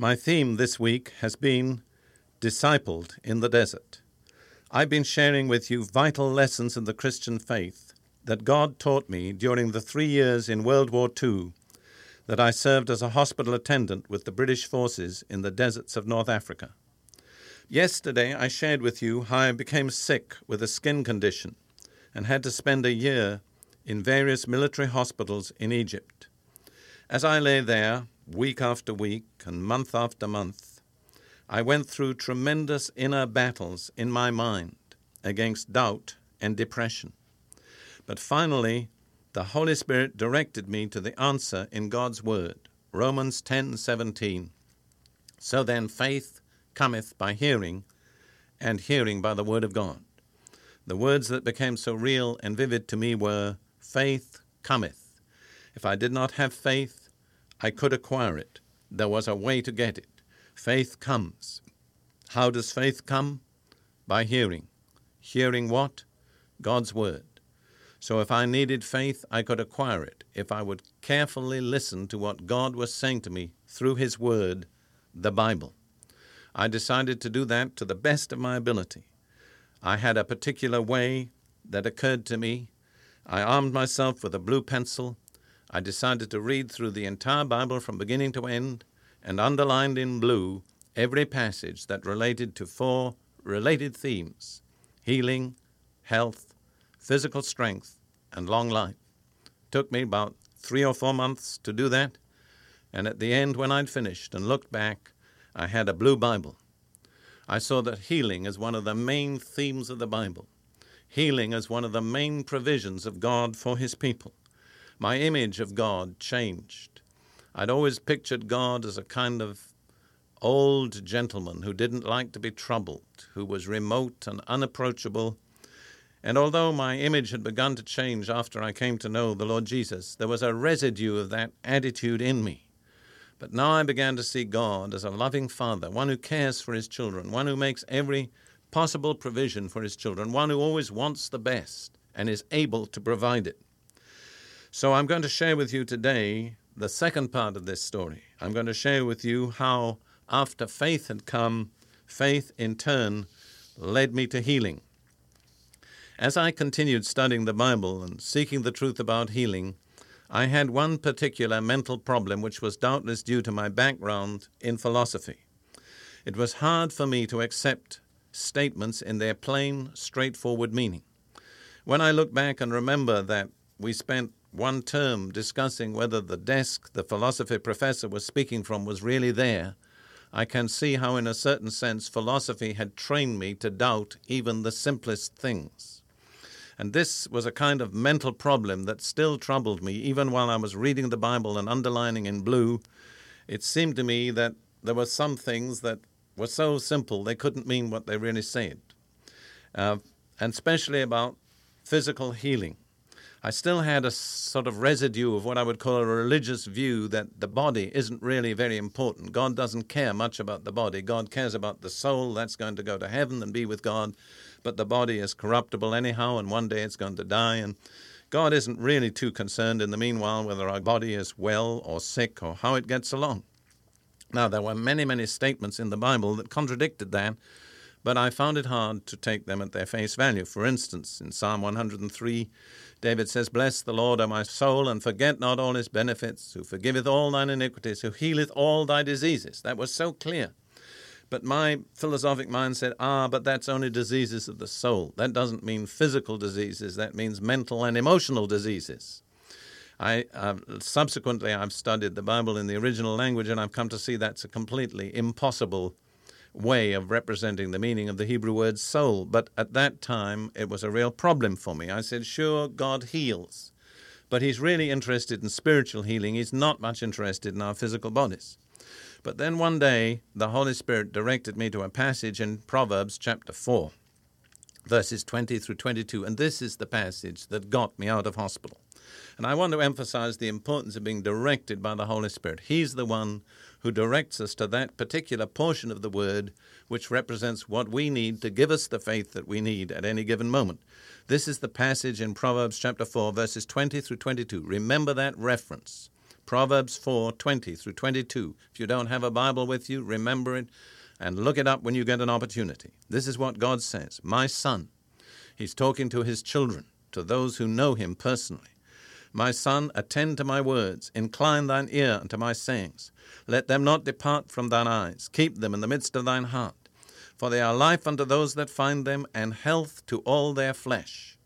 My theme this week has been Discipled in the Desert. I've been sharing with you vital lessons in the Christian faith that God taught me during the three years in World War II that I served as a hospital attendant with the British forces in the deserts of North Africa. Yesterday, I shared with you how I became sick with a skin condition and had to spend a year in various military hospitals in Egypt. As I lay there, week after week and month after month, I went through tremendous inner battles in my mind against doubt and depression. But finally, the Holy Spirit directed me to the answer in God's Word, Romans 10:17. So then faith cometh by hearing, and hearing by the Word of God. The words that became so real and vivid to me were faith cometh. If I did not have faith, I could acquire it. There was a way to get it. Faith comes. How does faith come? By hearing. Hearing what? God's Word. So if I needed faith, I could acquire it if I would carefully listen to what God was saying to me through His Word, the Bible. I decided to do that to the best of my ability. I had a particular way that occurred to me. I armed myself with a blue pencil I decided to read through the entire Bible from beginning to end and underlined in blue every passage that related to four related themes healing, health, physical strength, and long life. It Took me about three or four months to do that, and at the end, when I'd finished and looked back, I had a blue Bible. I saw that healing is one of the main themes of the Bible. Healing is one of the main provisions of God for His people my image of God changed. I'd always pictured God as a kind of old gentleman who didn't like to be troubled, who was remote and unapproachable. And although my image had begun to change after I came to know the Lord Jesus, there was a residue of that attitude in me. But now I began to see God as a loving Father, one who cares for his children, one who makes every possible provision for his children, one who always wants the best and is able to provide it. So I'm going to share with you today the second part of this story. I'm going to share with you how, after faith had come, faith in turn led me to healing. As I continued studying the Bible and seeking the truth about healing, I had one particular mental problem which was doubtless due to my background in philosophy. It was hard for me to accept statements in their plain, straightforward meaning. When I look back and remember that we spent one term discussing whether the desk the philosophy professor was speaking from was really there, I can see how, in a certain sense, philosophy had trained me to doubt even the simplest things. And this was a kind of mental problem that still troubled me, even while I was reading the Bible and underlining in blue. It seemed to me that there were some things that were so simple they couldn't mean what they really said, uh, and especially about physical healing. I still had a sort of residue of what I would call a religious view that the body isn't really very important. God doesn't care much about the body. God cares about the soul. That's going to go to heaven and be with God. But the body is corruptible anyhow, and one day it's going to die. And God isn't really too concerned in the meanwhile whether our body is well or sick or how it gets along. Now, there were many, many statements in the Bible that contradicted that, but I found it hard to take them at their face value. For instance, in Psalm 103, David says, Bless the Lord, O my soul, and forget not all his benefits, who forgiveth all thine iniquities, who healeth all thy diseases. That was so clear. But my philosophic mind said, ah, but that's only diseases of the soul. That doesn't mean physical diseases, that means mental and emotional diseases. I uh, subsequently I've studied the Bible in the original language, and I've come to see that's a completely impossible way of representing the meaning of the Hebrew word soul. But at that time, it was a real problem for me. I said, sure, God heals. but he's really interested in spiritual healing. He's not much interested in our physical bodies. But then one day, the Holy Spirit directed me to a passage in Proverbs chapter 4, verses 20 through 22, and this is the passage that got me out of hospital. And I want to emphasize the importance of being directed by the Holy Spirit. He's the one who directs us to that particular portion of the Word which represents what we need to give us the faith that we need at any given moment. This is the passage in Proverbs chapter 4, verses 20 through 22. Remember that reference. Proverbs 4, 20 through 22. If you don't have a Bible with you, remember it and look it up when you get an opportunity. This is what God says My son, He's talking to His children, to those who know Him personally. My son, attend to my words, incline thine ear unto my sayings. Let them not depart from thine eyes, keep them in the midst of thine heart. For they are life unto those that find them, and health to all their flesh.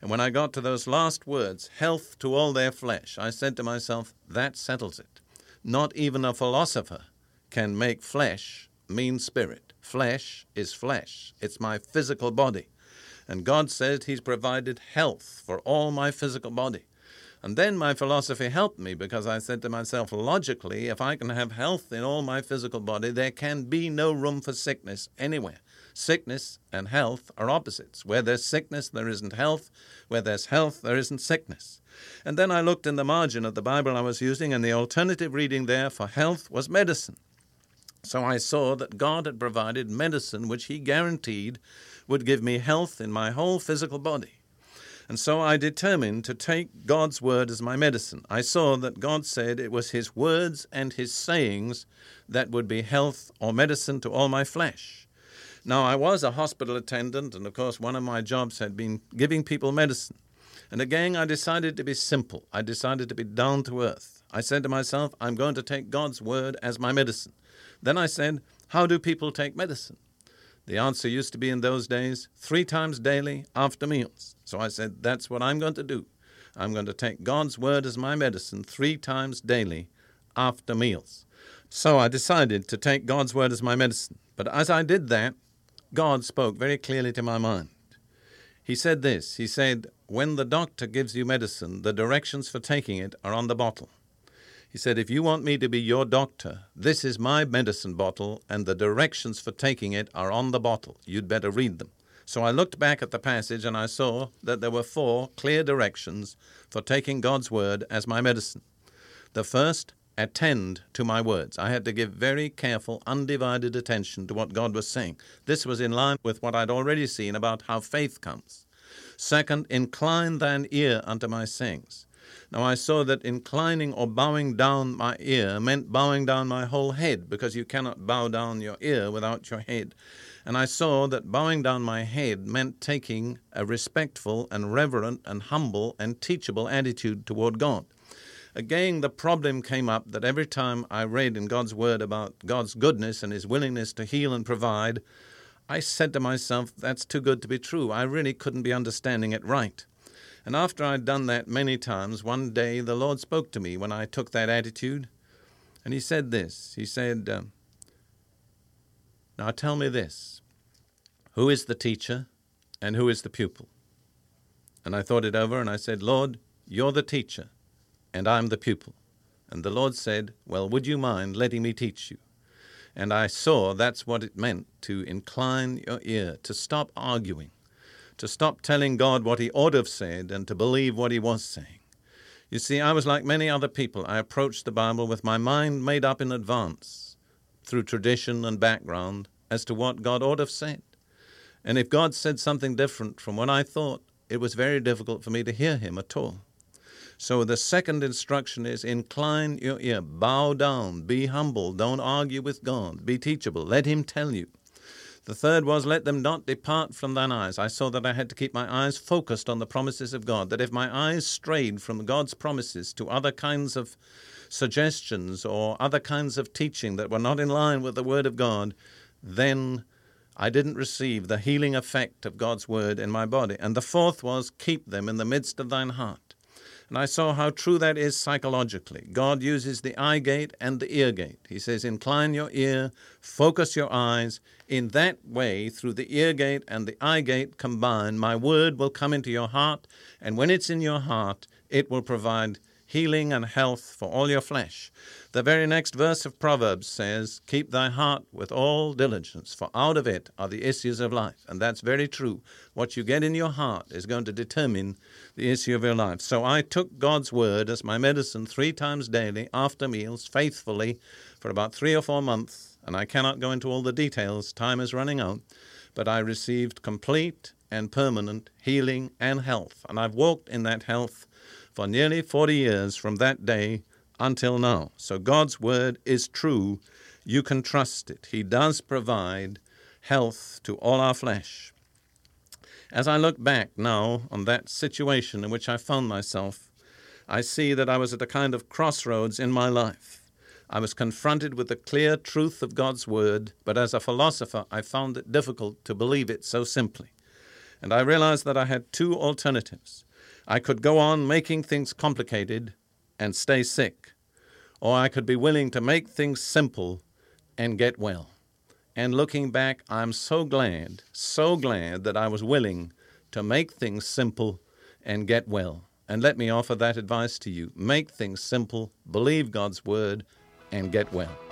And when I got to those last words, health to all their flesh, I said to myself, that settles it. Not even a philosopher can make flesh mean spirit. Flesh is flesh, it's my physical body. And God said He's provided health for all my physical body. And then my philosophy helped me because I said to myself, logically, if I can have health in all my physical body, there can be no room for sickness anywhere. Sickness and health are opposites. Where there's sickness, there isn't health. Where there's health, there isn't sickness. And then I looked in the margin of the Bible I was using, and the alternative reading there for health was medicine. So I saw that God had provided medicine which He guaranteed would give me health in my whole physical body. And so I determined to take God's word as my medicine. I saw that God said it was His words and His sayings that would be health or medicine to all my flesh. Now, I was a hospital attendant, and of course, one of my jobs had been giving people medicine. And again, I decided to be simple. I decided to be down to earth. I said to myself, I'm going to take God's word as my medicine. Then I said, How do people take medicine? The answer used to be in those days three times daily after meals. So I said, That's what I'm going to do. I'm going to take God's word as my medicine three times daily after meals. So I decided to take God's word as my medicine. But as I did that, God spoke very clearly to my mind. He said this He said, When the doctor gives you medicine, the directions for taking it are on the bottle. He said, If you want me to be your doctor, this is my medicine bottle, and the directions for taking it are on the bottle. You'd better read them. So I looked back at the passage and I saw that there were four clear directions for taking God's word as my medicine. The first, attend to my words. I had to give very careful, undivided attention to what God was saying. This was in line with what I'd already seen about how faith comes. Second, incline thine ear unto my sayings. Now I saw that inclining or bowing down my ear meant bowing down my whole head, because you cannot bow down your ear without your head. And I saw that bowing down my head meant taking a respectful and reverent and humble and teachable attitude toward God. Again, the problem came up that every time I read in God's Word about God's goodness and His willingness to heal and provide, I said to myself, that's too good to be true. I really couldn't be understanding it right. And after I'd done that many times, one day the Lord spoke to me when I took that attitude. And He said this He said, uh, Now tell me this who is the teacher and who is the pupil? And I thought it over and I said, Lord, you're the teacher and I'm the pupil. And the Lord said, Well, would you mind letting me teach you? And I saw that's what it meant to incline your ear, to stop arguing to stop telling God what He ought to have said and to believe what He was saying. You see, I was like many other people. I approached the Bible with my mind made up in advance, through tradition and background, as to what God ought to have said. And if God said something different from what I thought, it was very difficult for me to hear Him at all. So the second instruction is incline your ear, bow down, be humble, don't argue with God, be teachable, let Him tell you. The third was, Let them not depart from thine eyes. I saw that I had to keep my eyes focused on the promises of God, that if my eyes strayed from God's promises to other kinds of suggestions or other kinds of teaching that were not in line with the Word of God, then I didn't receive the healing effect of God's Word in my body. And the fourth was, Keep them in the midst of thine heart. And I saw how true that is psychologically. God uses the eye gate and the ear gate. He says, Incline your ear, focus your eyes. In that way, through the ear gate and the eye gate combined, my word will come into your heart. And when it's in your heart, It will provide healing and health for all your flesh. The very next verse of Proverbs says, Keep thy heart with all diligence, for out of it are the issues of life. And that's very true. What you get in your heart is going to determine the issue of your life. So I took God's word as my medicine three times daily after meals, faithfully, for about three or four months. And I cannot go into all the details, time is running out. But I received complete and permanent healing and health. And I've walked in that health for nearly 40 years from that day until now. So God's word is true. You can trust it. He does provide health to all our flesh. As I look back now on that situation in which I found myself, I see that I was at a kind of crossroads in my life. I was confronted with the clear truth of God's Word, but as a philosopher, I found it difficult to believe it so simply. And I realized that I had two alternatives. I could go on making things complicated and stay sick, or I could be willing to make things simple and get well. And looking back, I'm so glad, so glad that I was willing to make things simple and get well. And let me offer that advice to you make things simple, believe God's word, and get well.